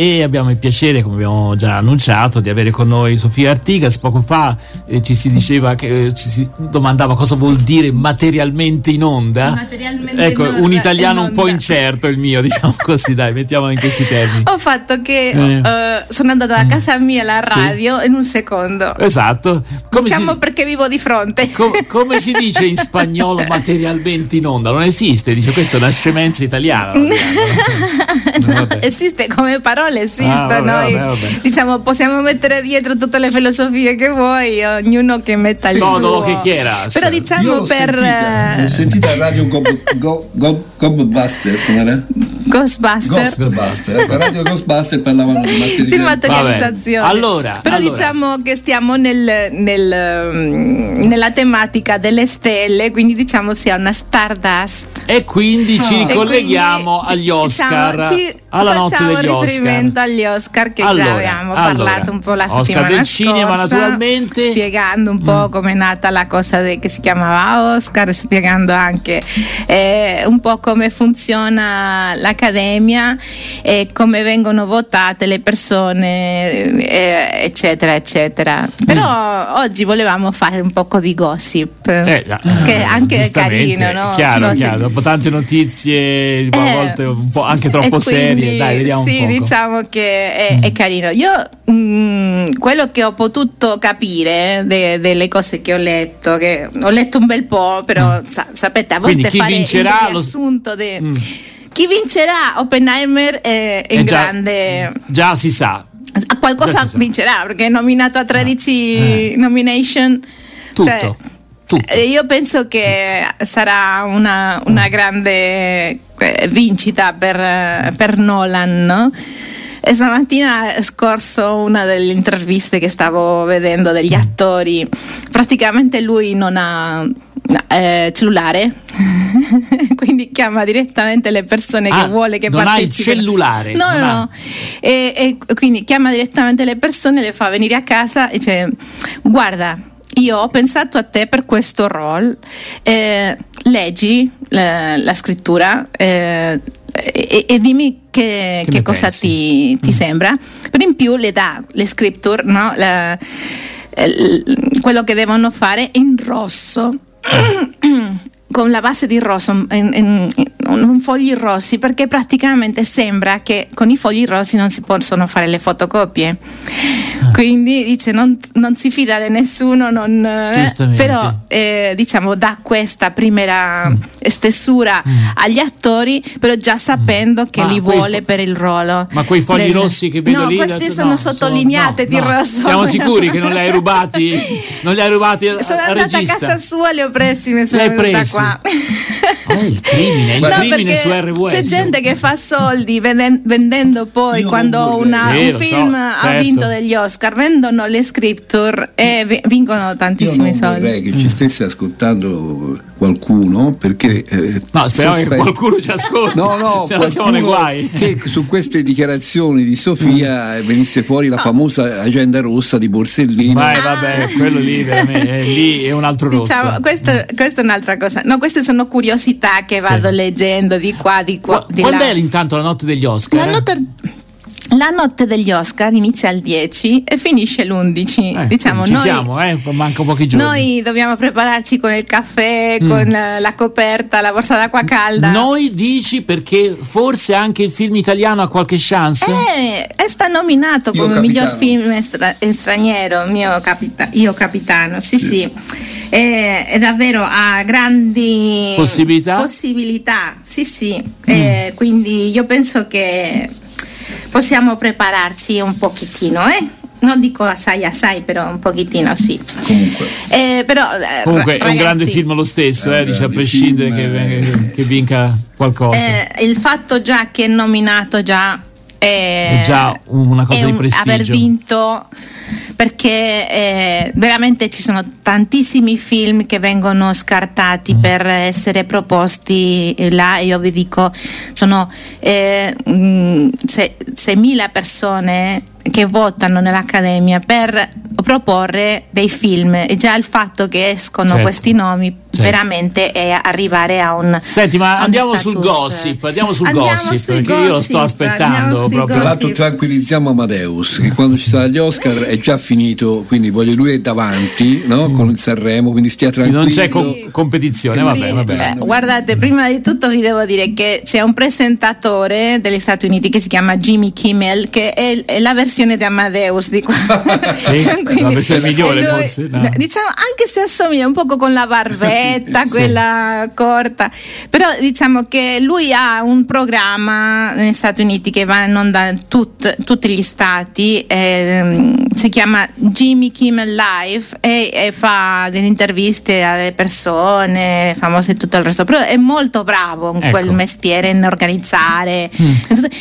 e abbiamo il piacere, come abbiamo già annunciato, di avere con noi Sofia Artigas. Poco fa eh, ci si diceva che eh, ci si domandava cosa vuol dire materialmente in onda. Materialmente ecco, in un italiano un po' incerto il mio, diciamo così, dai, mettiamolo in questi termini. Ho fatto che Eh. eh, sono andata da casa mia alla radio in un secondo. Esatto. Come diciamo si... perché vivo di fronte. Co- come si dice in spagnolo materialmente in onda? Non esiste, dice questa è una scemenza italiana. No, esiste come parole, esistono. Ah, vabbè, Noi, vabbè, vabbè. Diciamo, possiamo mettere dietro tutte le filosofie che vuoi, ognuno che metta il Todo suo. lo che quieras. Però Io diciamo l'ho per sentita, eh, sentita Radio Gob, Go- Go- Gobbuster, com'era? Ghostbuster. Ghostbuster. Ecco, Radio Ghostbuster parlavano di materializzazione. Allora, però allora. diciamo che stiamo nel- nel, mm, nella tematica delle stelle, quindi diciamo sia una stardust. E quindi ci Ah. E ricolleghiamo quindi, agli Oscar, diciamo, ci alla notte facciamo degli Oscar. riferimento agli Oscar che Allora, già abbiamo allora, parlato un po' la Oscar settimana del cinema, scorsa, naturalmente. Mm. spiegando un po' come è nata la cosa de- che si chiamava Oscar, spiegando anche eh, un po' come funziona l'accademia e come vengono votate le persone, eh, eccetera, eccetera. Però oggi volevamo fare un poco di gossip, Eh, la- che anche è carino, no? Chiaro, Gossip. chiaro. Dopo tante notizie, a Eh, volte un po' anche troppo quindi, serie, dai, vediamo sì, un po'. diciamo che è, è carino. Io mm, quello che ho potuto capire de- delle cose che ho letto, che ho letto un bel po', però sa- sapete, a volte Mm. Quindi chi fare vincerà il lo- riassunto de- Mm. Chi vincerà Oppenheimer è, è Eh, già- grande. Già si sa, A qualcosa vincerà perché è nominato a 13 Eh. nomination. tutto. Cioè, tutto. eh, Io penso che sarà una, una grande eh, vincita per, eh, per Nolan. no? E stamattina scorso una delle interviste che stavo vedendo degli attori. Praticamente lui non ha eh, cellulare, quindi chiama direttamente le persone Ah, che vuole che non ha il partecipino. cellulare, No, non no. E, e quindi chiama direttamente le persone, le fa venire a casa e dice: Guarda, io ho pensato a te per questo role, eh, leggi la, la scrittura. eh, e, e dimmi che, Che che cosa ti, ti sembra. Per in più le dà le scripture, no? La- el- quello che devono fare in rosso. con la base di rosso in, in- in- in fogli rossi perché praticamente sembra che con i fogli rossi non si possono fare le fotocopie quindi dice non, non si fida di nessuno non, eh, però eh, diciamo dà questa prima stessura agli attori però già sapendo che Ma li vuole fo- per il ruolo Ma quei fogli del- rossi che vedo no, lì questi adesso- sono no, sottolineate no, di no. rosso Siamo sicuri che non li hai rubati? Non li hai rubati sono al andata regista? a casa sua li ho presi mi sono presi? qua Eh, il crimine, il No, crimine su RWS. C'è gente che fa soldi venden- vendendo poi Io quando una- un lo so, film ha certo. vinto degli Oscar, vendono le scripture e vi- vincono Io tantissimi non soldi. vorrei che ci stesse ascoltando qualcuno perché eh, No, speriamo che sospetto- qualcuno ci ascolti. No, no, se no siamo nei guai. che su queste dichiarazioni di Sofia eh, venisse fuori la famosa agenda rossa di Borsellino. Vai, vabbè, quello lì, veramente, eh, lì è un altro rosso. Diciamo, questo- questa è un'altra cosa. No, queste sono curiosità che vado Sì. leggendo di qua, di qua. Qua- di Quando là. è intanto la notte degli Oscar? La notte, la notte degli Oscar inizia al 10 e finisce l'11. Eh, diciamo, ci noi, siamo, eh, manca pochi giorni. noi dobbiamo prepararci con il caffè, Mm. con la coperta, la borsa d'acqua calda. Noi dici perché forse anche il film italiano ha qualche chance? Eh, è sta nominato Io come Capitano. miglior film estra- straniero, mio capita- io capitano, sì sì, Eh, è davvero ha grandi Possibilità? Mm. possibilità, sì sì, Eh, quindi io penso che possiamo prepararci un pochettino, eh? Non dico assai assai, però un pochettino sì. Comunque. Eh, però, eh, Comunque ra- è un grande ragazzi, film lo stesso, eh, dice, a prescindere film, che, eh. che vinca qualcosa. eh, il fatto già che è nominato già è, già una cosa è di un- prestigio. aver vinto perché eh, veramente ci sono tantissimi film che vengono scartati Mm. per essere proposti là io vi dico sono eh, mm, se- 6.000 persone che votano nell'accademia per proporre dei film e già il fatto che escono Certo. questi nomi certo. veramente e arrivare a un Senti, ma andiamo sul gossip, andiamo sul andiamo gossip, perché gossip, io lo sto aspettando proprio. Tra l'altro tranquillizziamo Amadeus, che quando ci sarà gli Oscar è già finito, quindi voglio lui è davanti, no? Mm. Con Sanremo, quindi stia tranquillo. Non c'è co- competizione, vabbè, vabbè. Eh, guardate, prima di tutto vi devo dire che c'è un presentatore degli Stati Uniti che si chiama Jimmy Kimmel, che è, è la versione di Amadeus di qua. sì, quindi, la versione migliore lui, forse. No. Diciamo, anche se assomiglia un poco con la barbetta stretta, quella sì. corta. Però diciamo che lui ha un programma negli Stati Uniti che va in onda tut, tutti gli stati, eh, si chiama Jimmy Kimmel Live e, e, fa delle interviste alle persone famose e tutto il resto. Però è molto bravo in ecco. quel mestiere, in organizzare. Mm.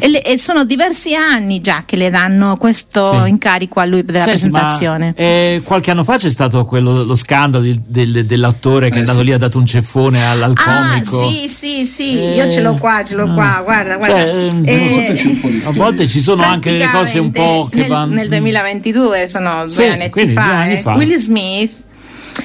E, le, e, sono diversi anni già che le danno questo sì. incarico a lui della Senti, presentazione. Ma, eh, qualche anno fa c'è stato quello, lo scandalo del, dell'attore che eh, andato lì ha dato un ceffone al, al ah, comico. Sì, sì, sì, eh, io ce l'ho qua, ce l'ho no. qua, guarda, guarda. Cioè, eh, a volte ci sono anche delle cose un po' che nel, vanno. Nel 2022 sono due anni fa, anni fa. Will Smith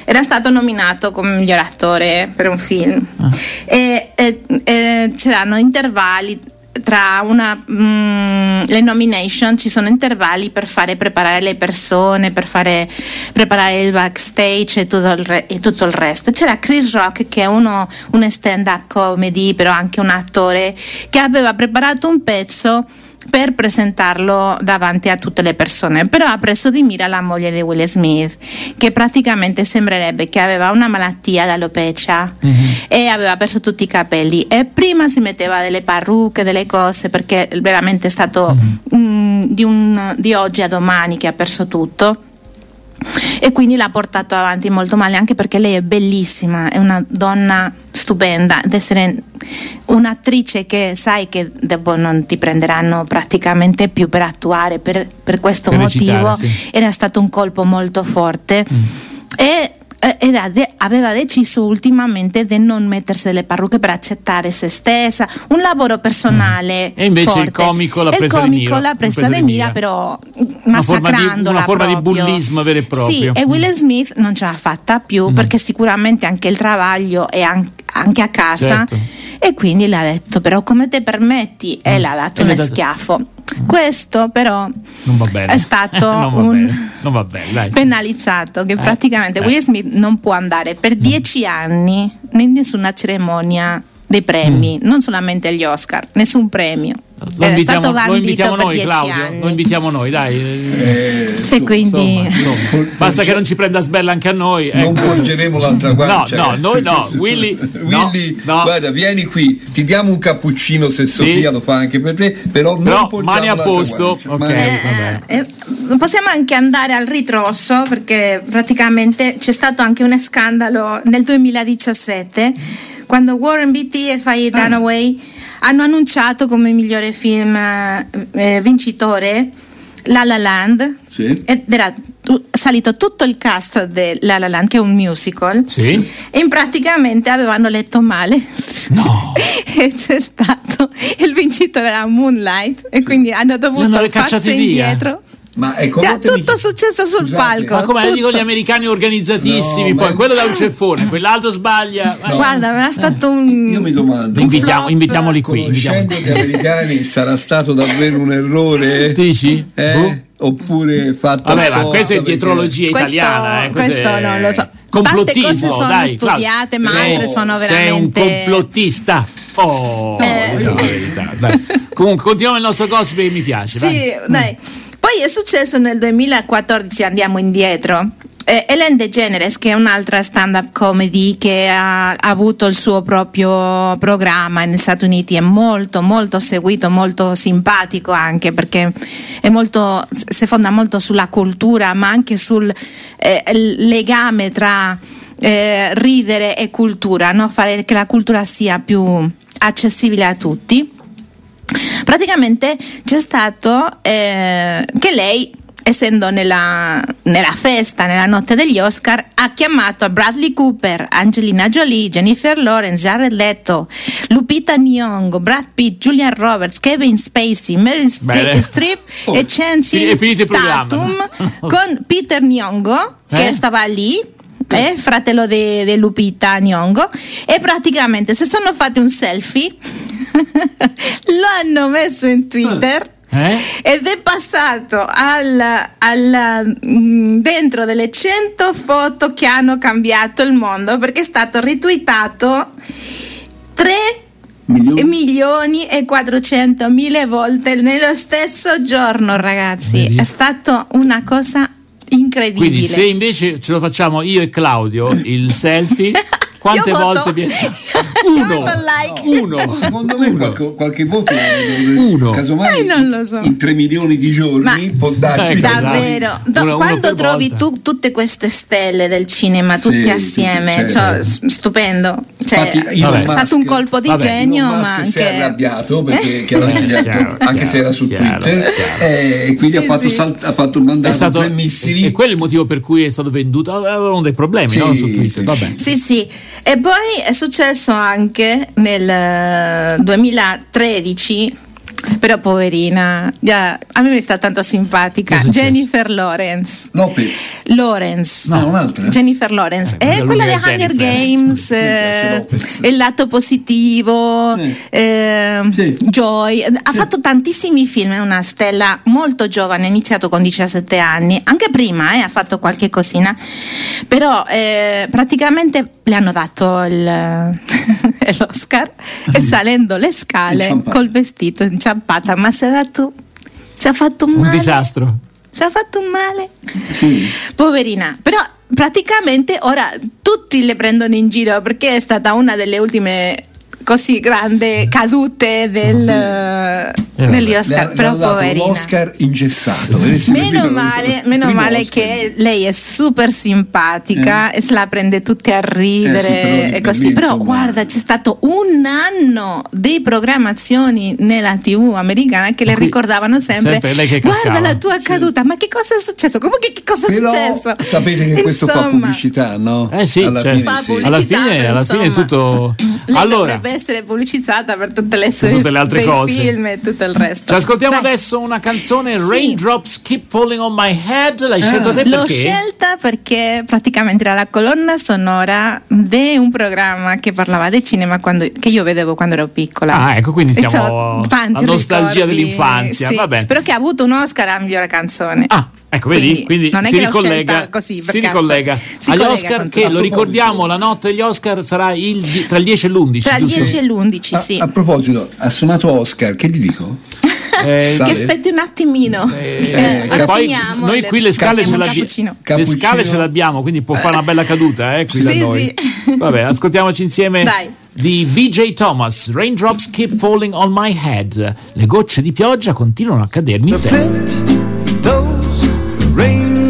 era stato nominato come miglior attore per un film ah. e, e, e c'erano intervalli tra una, mm, le nomination ci sono intervalli per fare preparare le persone, per fare preparare il backstage e tutto il, re, e tutto il resto. C'era Chris Rock che è uno, un stand-up comedy, però anche un attore, che aveva preparato un pezzo per presentarlo davanti a tutte le persone, però ha preso di mira la moglie di Will Smith, che praticamente sembrerebbe che aveva una malattia d'alopecia mm-hmm. e aveva perso tutti i capelli e prima si metteva delle parrucche, delle cose, perché veramente è stato mm-hmm. mm, di, un, di oggi a domani che ha perso tutto e quindi l'ha portato avanti molto male anche perché lei è bellissima, è una donna stupenda ed essere un'attrice che sai che dopo non ti prenderanno praticamente più per attuare per, per questo per motivo recitare, sì. era stato un colpo molto forte mm. e eh, de- aveva deciso ultimamente di non mettersi delle parrucche per accettare se stessa, un lavoro personale. Mm. E invece forte. il comico l'ha presa di mira. l'ha presa di mira, però massacrandola. Una forma di, una forma di bullismo vero e proprio. Sì, e Will Smith non ce l'ha fatta più mm. perché sicuramente anche il travaglio è anche a casa. Certo. E quindi le ha detto: Però come te permetti? E mm. le ha dato un schiaffo questo però è stato un bene, penalizzato che eh, praticamente eh. Will Smith non può andare per dieci anni in nessuna cerimonia dei premi, mm. non solamente agli Oscar, nessun premio. Lo invitiamo, lo invitiamo noi, Claudio. Anni. Lo invitiamo noi, dai. Eh, e quindi insomma, insomma, basta che non ci prenda sbella anche a noi. Non ecco. porgeremo l'altra guancia. No, no, noi no. Willy, Willy no, guarda, vieni qui, ti diamo un cappuccino se Sofia sì. lo fa anche per te, però, non mani a posto. Okay, eh, eh, possiamo anche andare al ritrosso perché praticamente c'è stato anche un scandalo nel 2017 quando Warren Beatty e Faye ah. Hanno annunciato come migliore film eh, vincitore La La Land sì. ed era salito tutto il cast di La La Land che è un musical sì. e praticamente avevano letto male no. e c'è stato il vincitore era Moonlight e quindi hanno dovuto farsi indietro ma ecco, Già, tutto mi... successo sul Scusate. palco. Ma come dico gli americani organizzatissimi, no, poi quello da un ceffone, quell'altro sbaglia. No. Guarda, era stato un. Io mi domando. Invitiamo, invitiamoli qui. Conoscendo gli americani sarà stato davvero un errore? Dici? Eh? Uh. Oppure fatto. Vabbè, ma questa è dietrologia perché... italiana. Eh, questo è... non lo so. Complottismo, Tante cose sono dai, studiate, ma sei, altre sono veramente. Sei un complottista. Oh, eh. la verità. Dai. Comunque, continuiamo il nostro gossip che mi piace. Sì, dai. dai. Poi è successo nel 2014, andiamo indietro. Eh, Ellen DeGeneres, che è un'altra stand-up comedy che ha, ha, avuto il suo proprio programma negli Stati Uniti, è molto, molto seguito, molto simpatico anche perché molto, si fonda molto sulla cultura, ma anche sul eh, legame tra eh, ridere e cultura, no? fare che la cultura sia più accessibile a tutti praticamente c'è stato eh, che lei essendo nella, nella, festa, nella notte degli Oscar, ha chiamato Bradley Cooper, Angelina Jolie, Jennifer Lawrence, Jared Leto, Lupita Nyong'o, Brad Pitt, Julian Roberts, Kevin Spacey, Meryl Streep oh, e Channing Tatum con Peter Nyong'o che eh? stava lì è fratello di Lupita Nyong'o e praticamente si sono fatti un selfie lo hanno messo in Twitter Eh? ed è passato al, al, mm, dentro delle 100 foto che hanno cambiato il mondo perché è stato retweetato 3 Milioni? milioni e 400 mille volte nello stesso giorno ragazzi Vedi? è stata una cosa incredibile Quindi se invece ce lo facciamo io e Claudio il selfie, quante Io voto- volte viene? Uno. like. Uno. Secondo me qualche, qualche voto Uno. casomai Eh, non lo so. in 3 milioni di giorni Ma- può darsi Ecco, Davvero, Una- Do- uno quando trovi volta. tu tutte queste stelle del cinema tutti Sì, assieme, sì, cioè, certo. s- stupendo. Cioè, Infatti, è stato un colpo di vabbè, genio, Elon ma Musk si è anche arrabbiato perché chiaramente gli ha Chiaro, anche chiaro, se era su chiaro, Twitter chiaro. eh, e quindi Sì, ha, fatto sì. salt- ha fatto È mandare stato, tre missili e quello è il motivo per cui è stato venduto. Avevano dei problemi Sì, no? su Twitter. sì, Vabbè. Sì, sì. E poi è successo anche nel eh, 2013, però poverina, già, a me mi sta tanto simpatica? Jennifer Lawrence. Lopez Lawrence. no, un'altra Jennifer Lawrence Eh, è quella di Hunger Jennifer. Games, eh, il lato positivo, Sì. eh, Sì. Joy. Ha fatto tantissimi film, è una stella molto giovane, ha iniziato con 17 anni, anche prima eh, ha fatto qualche cosina, però eh, praticamente le hanno dato il- l'Oscar e salendo le scale col vestito inciampata, ma si è dato... Si è fatto un Un male. disastro. Si è fatto un male. sì. Poverina, però praticamente ora tutti le prendono in giro perché è stata una delle ultime così grandi cadute del, eh, vabbè. degli Le Oscar, le però dato poverina. l'Oscar ingessato Meno male, meno male Oscar. che lei è super simpatica e se la prende tutte a ridere Eh sì, però e così. lì, Però insomma- guarda, c'è stato un anno di programmazioni nella TV americana che le Qui- ricordavano sempre. sempre lei che guarda cascava." la tua caduta, ma che cosa è successo? Come che, che cosa è però successo? sapete che questo fa Insomma, pubblicità no? Eh sì, alla certo. fine fa sì. pubblicità, Alla fine- alla fine è tutto- Lei Allora- dovrebbe essere pubblicizzata per tutte le sue tutte le altre cose. film e tutto il resto. Ci ascoltiamo Dai. adesso una canzone Sì. Raindrops Keep Falling on My Head. L'hai scelta te L'ho perché? scelta perché praticamente era la colonna sonora di un programma che parlava di cinema quando- che io vedevo quando ero piccola. Ah, ecco, quindi siamo c'ho tanti a nostalgia ricordi, dell'infanzia. sì, Va bene. Però che ha avuto un Oscar a migliore canzone. Ah, ecco, vedi? Quindi, non è si ricollega, così si ricollega Si agli collega Oscar che lo ricordiamo, la notte degli Oscar sarà il tra il 10 e l'11. Tra il giusto? 10 e l'11, a, sì. a proposito ha suonato Oscar che gli dico? Eh, che aspetti un attimino. eh, Eh, e poi raffiniamo noi qui le scale ce. Le scale ce l'abbiamo, quindi può fare una bella caduta, eh, qui da Sì, noi. sì. Vabbè, ascoltiamoci insieme Dai. di BJ Thomas, Raindrops Keep Falling on My Head. Le gocce di pioggia continuano a cadermi in testa.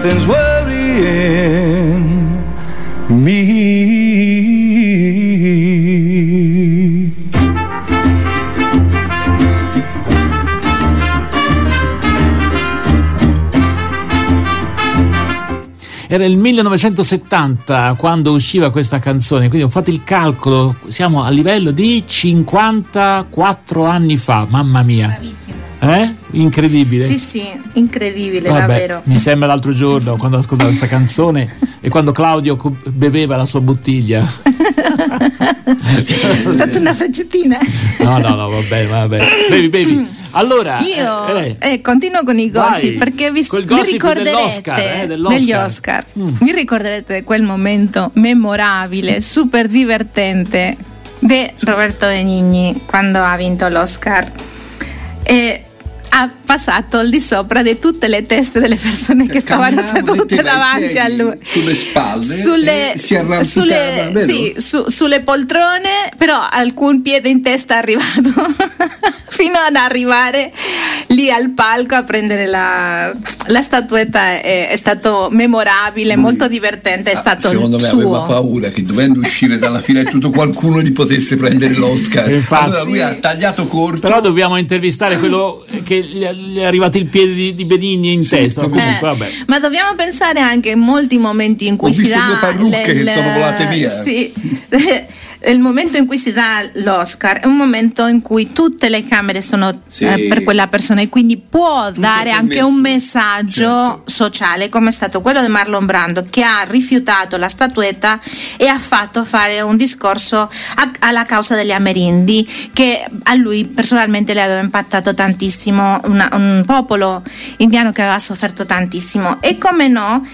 Nothing's worrying me. Era il 1970 quando usciva questa canzone, quindi ho fatto il calcolo, siamo a livello di 54 anni fa, mamma mia. Bravissimo. Eh? Incredibile. Sì, sì, incredibile, Vabbè, davvero. mi sembra l'altro giorno quando ascoltavo questa canzone e quando Claudio beveva la sua bottiglia. È stata una freccettina. No, no, no, va bene, va bene. Bevi, bevi. Allora, Io eh, eh, eh, continuo con i gossip Vai, perché vi, vi ricorderete eh, degli Oscar. Mm. Vi ricorderete quel momento memorabile, super divertente di Roberto Benigni quando ha vinto l'Oscar. E ha passato al di sopra di tutte le teste delle persone che stavano Camminava, sedute davanti a lui. sulle spalle Sulle, si arrampicava, sulle- sì, su- sulle poltrone, però alcun piede in testa è arrivato fino ad arrivare lì al palco a prendere la, la statuetta. È, è stato memorabile, Lui- molto divertente. È Ah, stato secondo il me suo. aveva paura che dovendo uscire dalla fila di tutto qualcuno gli potesse prendere l'Oscar. Infatti. allora lui ha tagliato corto. però dobbiamo intervistare quello che gli è, arrivato il piede di, di Benigni in testa. proprio Comunque, Eh, vabbè. ma dobbiamo pensare anche a molti momenti in cui Ho si dà due parrucche che sono volate via. Sì. Il momento in cui si dà l'Oscar è un momento in cui tutte le camere sono Sì. eh, per quella persona e quindi può dare anche un messaggio Certo. sociale come è stato quello di Marlon Brando che ha rifiutato la statuetta e ha fatto fare un discorso a- alla causa degli amerindi che a lui personalmente le aveva impattato tantissimo, una- un popolo indiano che aveva sofferto tantissimo e come no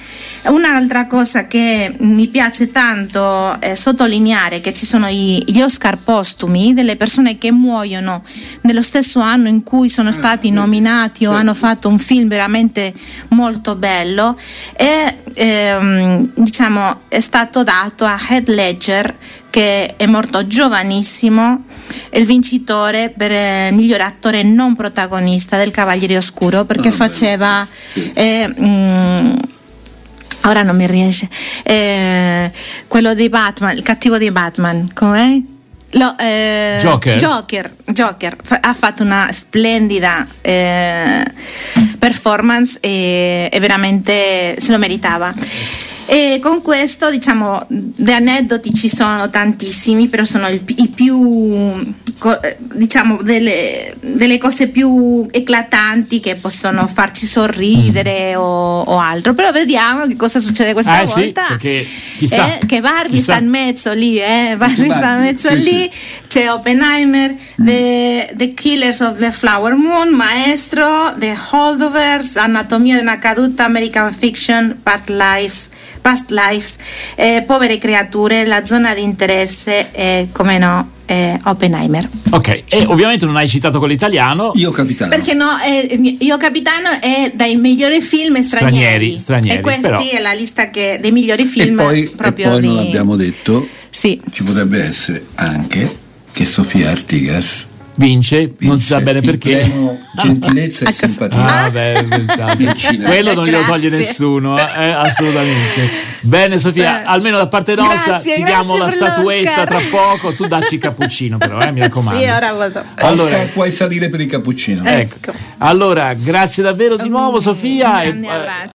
un'altra cosa che mi piace tanto eh, sottolineare che ci sono i- gli Oscar postumi delle persone che muoiono nello stesso anno in cui sono stati nominati o hanno fatto un film veramente molto bello. E ehm, diciamo è stato dato a Heath Ledger che è morto giovanissimo il vincitore per eh, miglior attore non protagonista del Cavaliere Oscuro perché Ah, faceva eh, mm, ora non mi riesce eh, quello di Batman il cattivo di Batman com'è? Lo- eh, Joker? Joker, Joker. Ha fatto una splendida eh, performance e, e veramente se lo meritava. E con questo, diciamo, di aneddoti ci sono tantissimi, però sono il- i più, eh, diciamo, delle, delle cose più eclatanti che possono farci sorridere o, o altro. Però vediamo che cosa succede questa Eh sì, volta. perché chissà, Eh, che Barbie chissà. sta in mezzo lì, eh? Barbie sta in mezzo sì, lì, c'è Oppenheimer, the, the Killers of the Flower Moon, Maestro, The Holdovers, Anatomia di una caduta, American Fiction, Past Lives, Past Lives eh, Povere creature, La zona di interesse e, come no, eh, Oppenheimer. Ok, e ovviamente non hai citato quello italiano. Io capitano. Perché no, eh, Io Capitano è dai migliori film stranieri. Stranieri, stranieri, e questa però- è la lista che, dei migliori e film poi, e proprio poi di... non abbiamo detto, Sì. ci potrebbe essere anche che Sofia Artigas Vince, non si sa vince bene perché. gentilezza e simpatia. Ah, beh, quello non glielo toglie nessuno, eh, assolutamente. Bene, Sofia, Sì. almeno da parte nostra Grazie, ti diamo la statuetta l'Oscar. tra poco. Tu dacci il cappuccino, però, eh, mi raccomando. Sì, ora vado. Allora- Oscar, puoi salire per il cappuccino. Ecco. Ecco. Allora, grazie davvero di nuovo, Un Sofia. e- grande abbraccio.